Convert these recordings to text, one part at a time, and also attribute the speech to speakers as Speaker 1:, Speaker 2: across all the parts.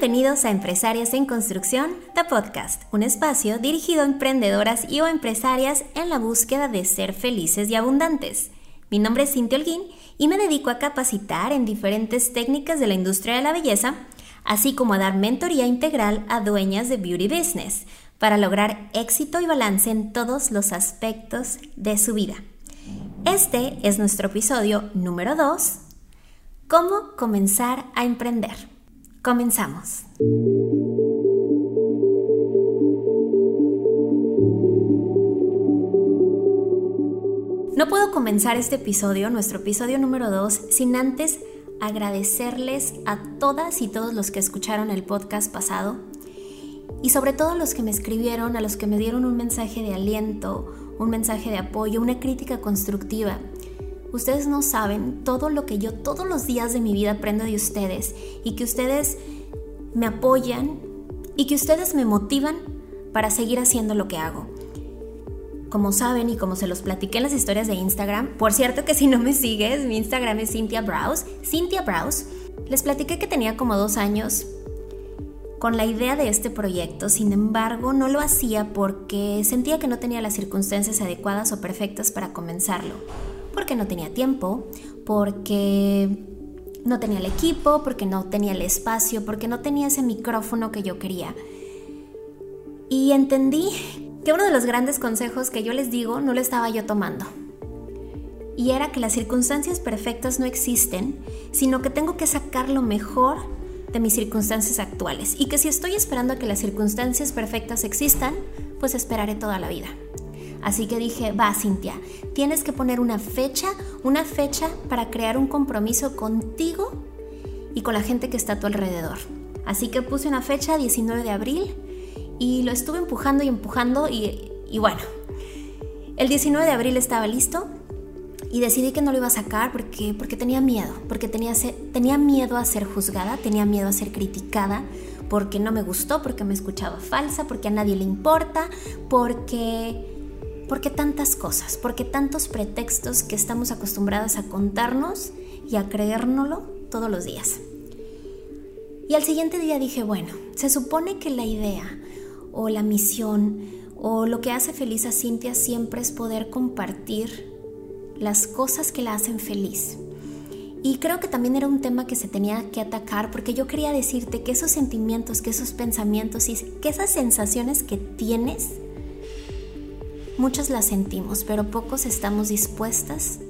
Speaker 1: Bienvenidos a Empresarias en Construcción, The Podcast, un espacio dirigido a emprendedoras y o empresarias en la búsqueda de ser felices y abundantes. Mi nombre es Cintia Holguín y me dedico a capacitar en diferentes técnicas de la industria de la belleza, así como a dar mentoría integral a dueñas de beauty business para lograr éxito y balance en todos los aspectos de su vida. Este es nuestro episodio número 2, ¿Cómo comenzar a emprender? Comenzamos. No puedo comenzar este episodio, nuestro episodio número 2, sin antes agradecerles a todas y todos los que escucharon el podcast pasado y sobre todo a los que me escribieron, a los que me dieron un mensaje de aliento, un mensaje de apoyo, una crítica constructiva. Ustedes no saben todo lo que yo todos los días de mi vida aprendo de ustedes y que ustedes me apoyan y que ustedes me motivan para seguir haciendo lo que hago. Como saben y como se los platiqué en las historias de Instagram, por cierto que si no me sigues, mi Instagram es Cynthia Browse, Cynthia Browse, les platiqué que tenía como dos años con la idea de este proyecto, sin embargo no lo hacía porque sentía que no tenía las circunstancias adecuadas o perfectas para comenzarlo porque no tenía tiempo, porque no tenía el equipo, porque no tenía el espacio, porque no tenía ese micrófono que yo quería. Y entendí que uno de los grandes consejos que yo les digo no lo estaba yo tomando. Y era que las circunstancias perfectas no existen, sino que tengo que sacar lo mejor de mis circunstancias actuales. Y que si estoy esperando a que las circunstancias perfectas existan, pues esperaré toda la vida. Así que dije, va Cintia, tienes que poner una fecha, una fecha para crear un compromiso contigo y con la gente que está a tu alrededor. Así que puse una fecha, 19 de abril, y lo estuve empujando y empujando y, bueno, el 19 de abril estaba listo y decidí que no lo iba a sacar porque, porque tenía miedo, porque tenía, tenía miedo a ser juzgada, tenía miedo a ser criticada, porque no me gustó, porque me escuchaba falsa, porque a nadie le importa, porque ¿Por qué tantas cosas? ¿Por qué tantos pretextos que estamos acostumbradas a contarnos y a creérnoslo todos los días? Y al siguiente día dije, bueno, se supone que la idea o la misión o lo que hace feliz a Cintia siempre es poder compartir las cosas que la hacen feliz. Y creo que también era un tema que se tenía que atacar porque yo quería decirte que esos sentimientos, que esos pensamientos y que esas sensaciones que tienes Muchas las sentimos, pero pocos estamos dispuestas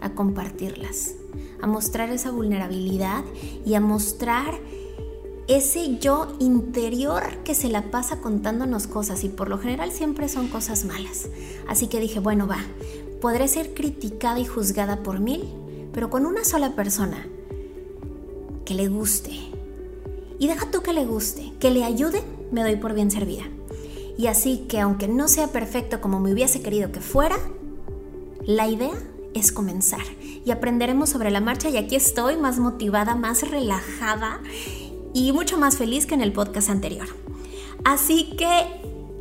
Speaker 1: a compartirlas, a mostrar esa vulnerabilidad y a mostrar ese yo interior que se la pasa contándonos cosas y por lo general siempre son cosas malas. Así que dije, bueno, va, podré ser criticada y juzgada por mil, pero con una sola persona que le guste. Y deja tú que le guste, que le ayude, me doy por bien servida. Y así que aunque no sea perfecto como me hubiese querido que fuera, la idea es comenzar y aprenderemos sobre la marcha y aquí estoy más motivada, más relajada y mucho más feliz que en el podcast anterior. Así que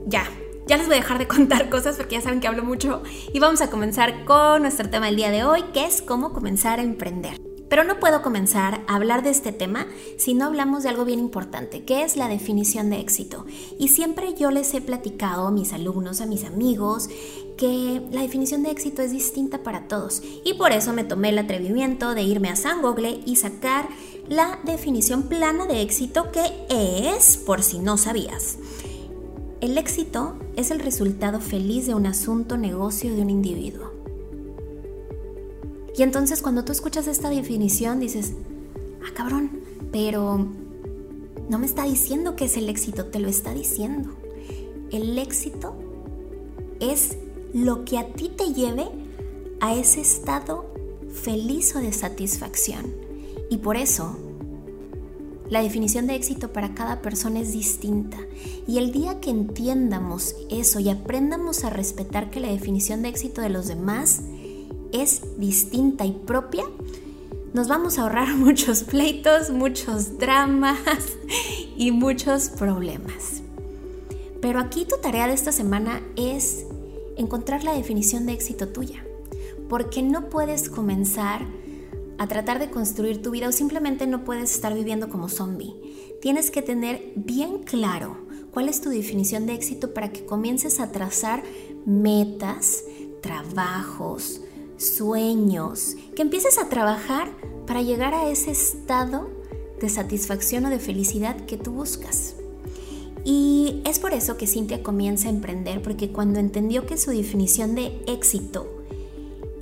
Speaker 1: ya, ya les voy a dejar de contar cosas porque ya saben que hablo mucho y vamos a comenzar con nuestro tema del día de hoy, que es cómo comenzar a emprender. Pero no puedo comenzar a hablar de este tema si no hablamos de algo bien importante, que es la definición de éxito. Y siempre yo les he platicado a mis alumnos, a mis amigos, que la definición de éxito es distinta para todos. Y por eso me tomé el atrevimiento de irme a San Google y sacar la definición plana de éxito que es, por si no sabías. El éxito es el resultado feliz de un asunto, negocio de un individuo. Y entonces cuando tú escuchas esta definición dices, ah cabrón, pero no me está diciendo que es el éxito, te lo está diciendo. El éxito es lo que a ti te lleve a ese estado feliz o de satisfacción. Y por eso, la definición de éxito para cada persona es distinta. Y el día que entiendamos eso y aprendamos a respetar que la definición de éxito de los demás es distinta y propia, nos vamos a ahorrar muchos pleitos, muchos dramas y muchos problemas. Pero aquí tu tarea de esta semana es encontrar la definición de éxito tuya, porque no puedes comenzar a tratar de construir tu vida o simplemente no puedes estar viviendo como zombie. Tienes que tener bien claro cuál es tu definición de éxito para que comiences a trazar metas, trabajos, sueños, que empieces a trabajar para llegar a ese estado de satisfacción o de felicidad que tú buscas. Y es por eso que Cintia comienza a emprender, porque cuando entendió que su definición de éxito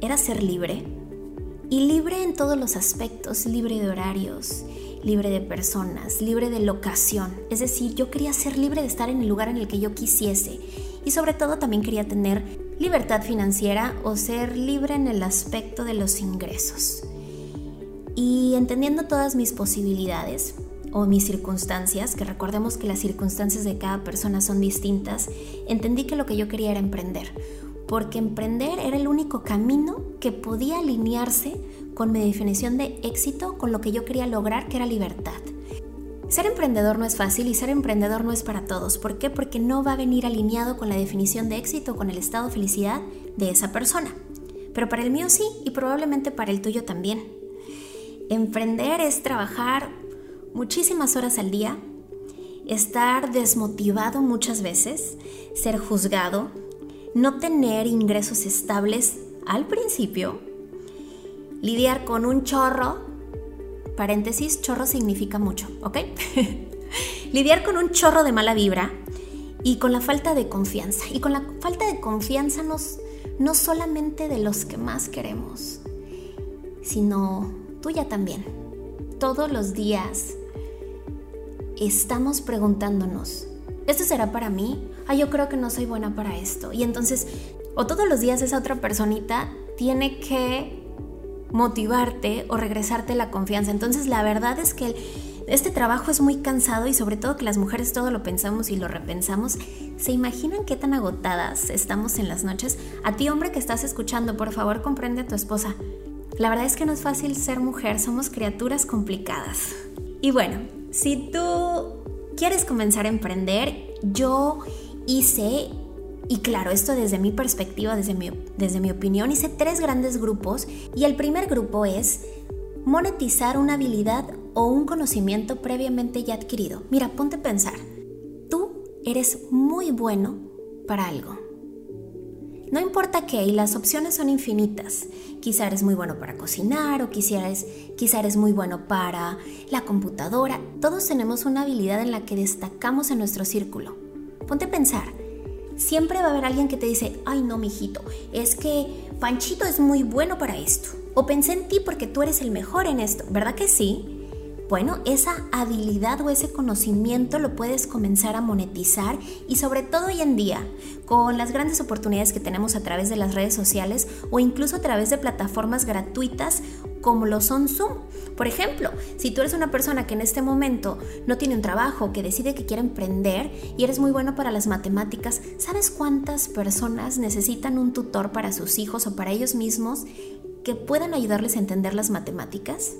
Speaker 1: era ser libre, y libre en todos los aspectos, libre de horarios, libre de personas, libre de locación. Es decir, yo quería ser libre de estar en el lugar en el que yo quisiese. Y sobre todo también quería tener libertad financiera o ser libre en el aspecto de los ingresos. Y entendiendo todas mis posibilidades o mis circunstancias, que recordemos que las circunstancias de cada persona son distintas, entendí que lo que yo quería era emprender porque emprender era el único camino que podía alinearse con mi definición de éxito, con lo que yo quería lograr, que era libertad. Ser emprendedor no es fácil y ser emprendedor no es para todos. ¿Por qué? Porque no va a venir alineado con la definición de éxito, con el estado de felicidad de esa persona. Pero para el mío sí y probablemente para el tuyo también. Emprender es trabajar muchísimas horas al día, estar desmotivado muchas veces, ser juzgado, no tener ingresos estables al principio, lidiar con un chorro, paréntesis, chorro significa mucho, ¿ok? lidiar con un chorro de mala vibra y con la falta de confianza. Y con la falta de confianza nos, no solamente de los que más queremos, sino tuya también. Todos los días estamos preguntándonos, ¿esto será para mí? ah, yo creo que no soy buena para esto. Y entonces, o todos los días esa otra personita tiene que motivarte o regresarte la confianza. Entonces, la verdad es que este trabajo es muy cansado y sobre todo que las mujeres todo lo pensamos y lo repensamos. ¿Se imaginan qué tan agotadas estamos en las noches? A ti, hombre que estás escuchando, por favor, comprende a tu esposa. La verdad es que no es fácil ser mujer, somos criaturas complicadas. Y bueno, si tú quieres comenzar a emprender, yo hice, y claro, esto desde mi perspectiva, desde mi, desde mi opinión, hice tres grandes grupos y el primer grupo es monetizar una habilidad o un conocimiento previamente ya adquirido. Mira, ponte a pensar, tú eres muy bueno para algo. No importa qué, y las opciones son infinitas. Quizá eres muy bueno para cocinar o quizá eres, quizá eres muy bueno para la computadora. Todos tenemos una habilidad en la que destacamos en nuestro círculo. Ponte a pensar, siempre va a haber alguien que te dice, ay no, mijito, es que Panchito es muy bueno para esto. O pensé en ti porque tú eres el mejor en esto, ¿verdad que sí? Bueno, esa habilidad o ese conocimiento lo puedes comenzar a monetizar y sobre todo hoy en día, con las grandes oportunidades que tenemos a través de las redes sociales o incluso a través de plataformas gratuitas como lo son Zoom. Por ejemplo, si tú eres una persona que en este momento no tiene un trabajo, que decide que quiere emprender y eres muy bueno para las matemáticas, ¿sabes cuántas personas necesitan un tutor para sus hijos o para ellos mismos que puedan ayudarles a entender las matemáticas?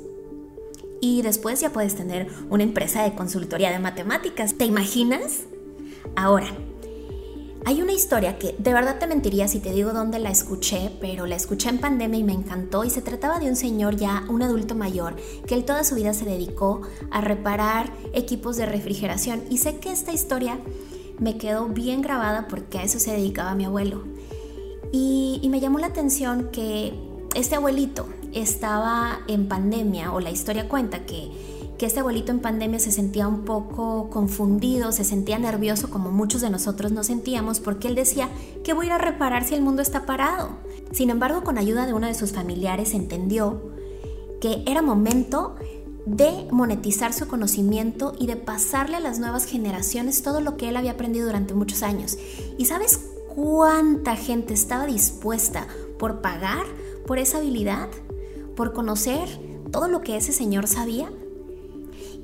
Speaker 1: y después ya puedes tener una empresa de consultoría de matemáticas. ¿Te imaginas? Ahora, hay una historia que de verdad te mentiría si te digo dónde la escuché, pero la escuché en pandemia y me encantó y se trataba de un señor ya, un adulto mayor, que él toda su vida se dedicó a reparar equipos de refrigeración y sé que esta historia me quedó bien grabada porque a eso se dedicaba mi abuelo. Y, y me llamó la atención que este abuelito estaba en pandemia, o la historia cuenta que, que este abuelito en pandemia se sentía un poco confundido, se sentía nervioso como muchos de nosotros nos sentíamos, porque él decía, ¿qué voy a ir a reparar si el mundo está parado? Sin embargo, con ayuda de uno de sus familiares entendió que era momento de monetizar su conocimiento y de pasarle a las nuevas generaciones todo lo que él había aprendido durante muchos años. ¿Y sabes cuánta gente estaba dispuesta por pagar por esa habilidad, por conocer todo lo que ese señor sabía.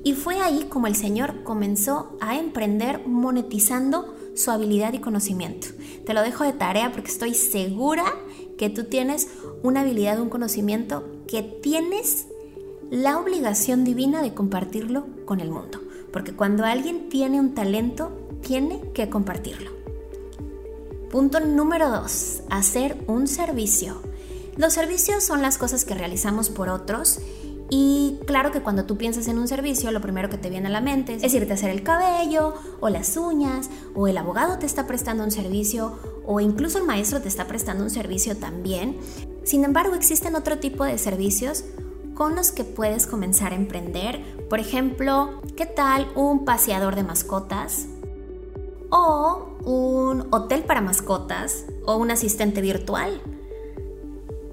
Speaker 1: Y fue ahí como el señor comenzó a emprender monetizando su habilidad y conocimiento. Te lo dejo de tarea porque estoy segura que tú tienes una habilidad, un conocimiento que tienes la obligación divina de compartirlo con el mundo. Porque cuando alguien tiene un talento, tiene que compartirlo. Punto número dos, hacer un servicio Los servicios son las cosas que realizamos por otros y claro que cuando tú piensas en un servicio, lo primero que te viene a la mente es irte a hacer el cabello o las uñas, o el abogado te está prestando un servicio, o incluso el maestro te está prestando un servicio también. Sin embargo, existen otro tipo de servicios con los que puedes comenzar a emprender. Por ejemplo, ¿qué tal un paseador de mascotas? O un hotel para mascotas o un asistente virtual.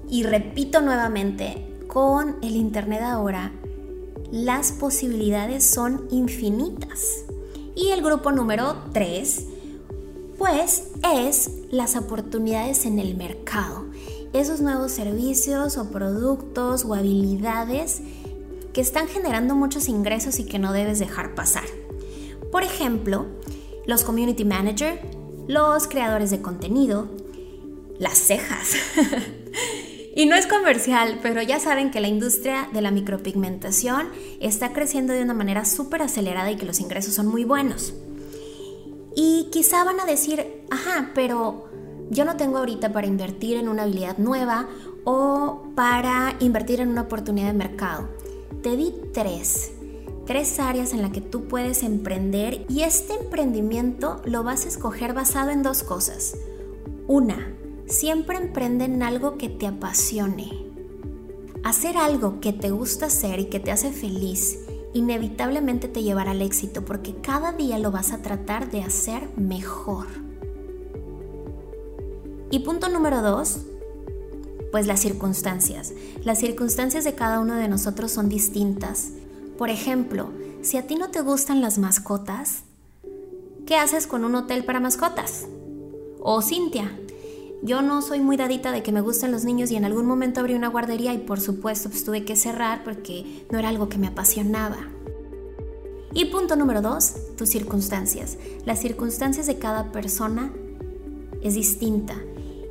Speaker 1: Y repito nuevamente, con el Internet ahora, las posibilidades son infinitas. Y el grupo número 3, pues es las oportunidades en el mercado. Esos nuevos servicios o productos o habilidades que están generando muchos ingresos y que no debes dejar pasar. Por ejemplo, los community manager, los creadores de contenido, las cejas. Y no es comercial, pero ya saben que la industria de la micropigmentación está creciendo de una manera súper acelerada y que los ingresos son muy buenos. Y quizá van a decir, ajá, pero yo no tengo ahorita para invertir en una habilidad nueva o para invertir en una oportunidad de mercado. Te di tres, tres áreas en las que tú puedes emprender y este emprendimiento lo vas a escoger basado en dos cosas. Una, siempre emprende en algo que te apasione. Hacer algo que te gusta hacer y que te hace feliz inevitablemente te llevará al éxito porque cada día lo vas a tratar de hacer mejor. Y punto número dos, pues las circunstancias. Las circunstancias de cada uno de nosotros son distintas. Por ejemplo, si a ti no te gustan las mascotas, ¿qué haces con un hotel para mascotas? O Cintia, yo no soy muy dadita de que me gusten los niños y en algún momento abrí una guardería y por supuesto pues, tuve que cerrar porque no era algo que me apasionaba. Y punto número dos, tus circunstancias. Las circunstancias de cada persona es distinta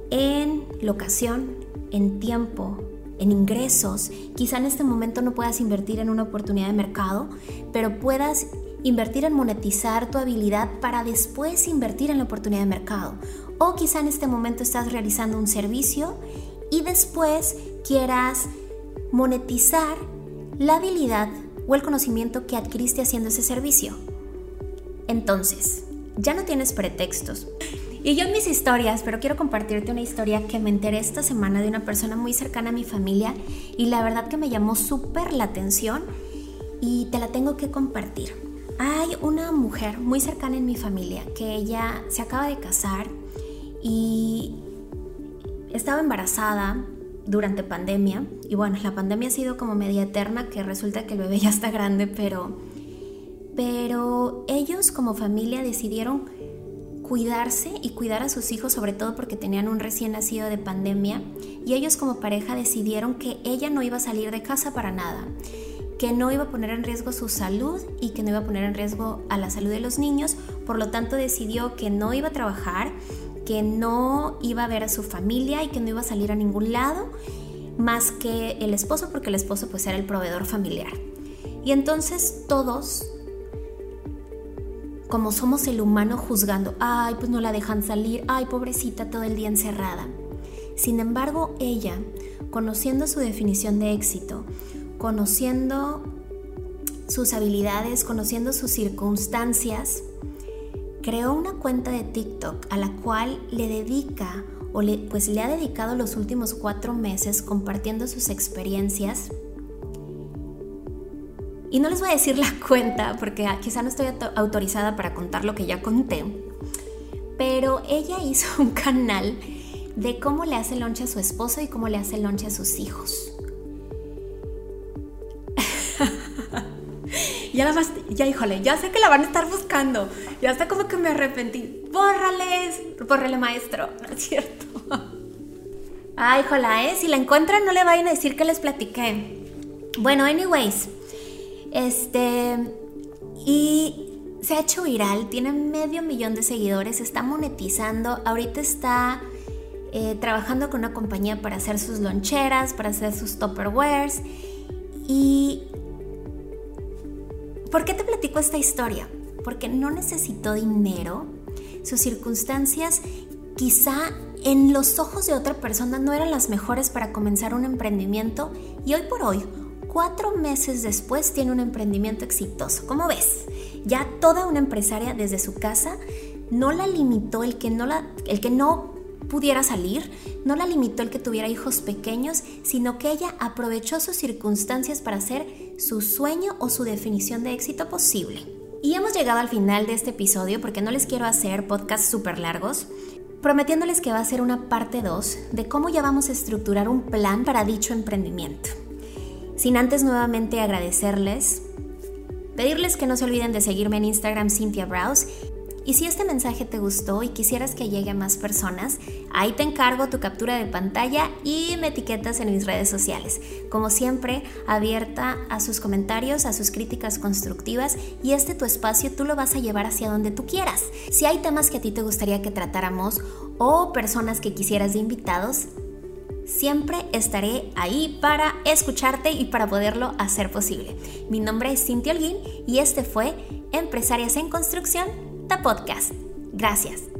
Speaker 1: en locación, en tiempo, en ingresos. Quizá en este momento no puedas invertir en una oportunidad de mercado, pero puedas invertir en monetizar tu habilidad para después invertir en la oportunidad de mercado. O quizá en este momento estás realizando un servicio y después quieras monetizar la habilidad o el conocimiento que adquiriste haciendo ese servicio. Entonces, ya no tienes pretextos. Y yo en mis historias, pero quiero compartirte una historia que me enteré esta semana de una persona muy cercana a mi familia y la verdad que me llamó súper la atención y te la tengo que compartir. Hay una mujer muy cercana en mi familia que ella se acaba de casar y estaba embarazada durante pandemia. Y bueno, la pandemia ha sido como media eterna que resulta que el bebé ya está grande, pero pero ellos como familia decidieron cuidarse y cuidar a sus hijos, sobre todo porque tenían un recién nacido de pandemia, y ellos como pareja decidieron que ella no iba a salir de casa para nada que no iba a poner en riesgo su salud y que no iba a poner en riesgo a la salud de los niños, por lo tanto decidió que no iba a trabajar, que no iba a ver a su familia y que no iba a salir a ningún lado más que el esposo porque el esposo pues era el proveedor familiar. Y entonces todos como somos el humano juzgando, ay, pues no la dejan salir, ay, pobrecita todo el día encerrada. Sin embargo, ella, conociendo su definición de éxito, conociendo sus habilidades, conociendo sus circunstancias, creó una cuenta de TikTok a la cual le dedica o le, pues le ha dedicado los últimos cuatro meses compartiendo sus experiencias. Y no les voy a decir la cuenta porque quizá no estoy autorizada para contar lo que ya conté, pero ella hizo un canal de cómo le hace lonche a su esposo y cómo le hace lonche a sus hijos. Ya la vas, ya híjole, ya sé que la van a estar buscando. Ya está como que me arrepentí. Bórrales, bórrale maestro, no es cierto. Ay, jola, ¿eh? Si la encuentran no le vayan a decir que les platiqué. Bueno, anyways, este, y se ha hecho viral, tiene medio millón de seguidores, está monetizando, ahorita está eh, trabajando con una compañía para hacer sus loncheras, para hacer sus topperwares y ¿Por qué te platico esta historia? Porque no necesitó dinero, sus circunstancias quizá en los ojos de otra persona no eran las mejores para comenzar un emprendimiento y hoy por hoy, cuatro meses después, tiene un emprendimiento exitoso. ¿Cómo ves? Ya toda una empresaria desde su casa no la limitó el que no, la, el que no pudiera salir, no la limitó el que tuviera hijos pequeños, sino que ella aprovechó sus circunstancias para hacer su sueño o su definición de éxito posible. Y hemos llegado al final de este episodio porque no les quiero hacer podcasts súper largos prometiéndoles que va a ser una parte 2 de cómo ya vamos a estructurar un plan para dicho emprendimiento. Sin antes nuevamente agradecerles, pedirles que no se olviden de seguirme en Instagram Cynthia Browse y si este mensaje te gustó y quisieras que llegue a más personas, ahí te encargo tu captura de pantalla y me etiquetas en mis redes sociales. Como siempre, abierta a sus comentarios, a sus críticas constructivas y este tu espacio tú lo vas a llevar hacia donde tú quieras. Si hay temas que a ti te gustaría que tratáramos o personas que quisieras de invitados, siempre estaré ahí para escucharte y para poderlo hacer posible. Mi nombre es Cintia Holguín y este fue Empresarias en Construcción Podcast. Gracias.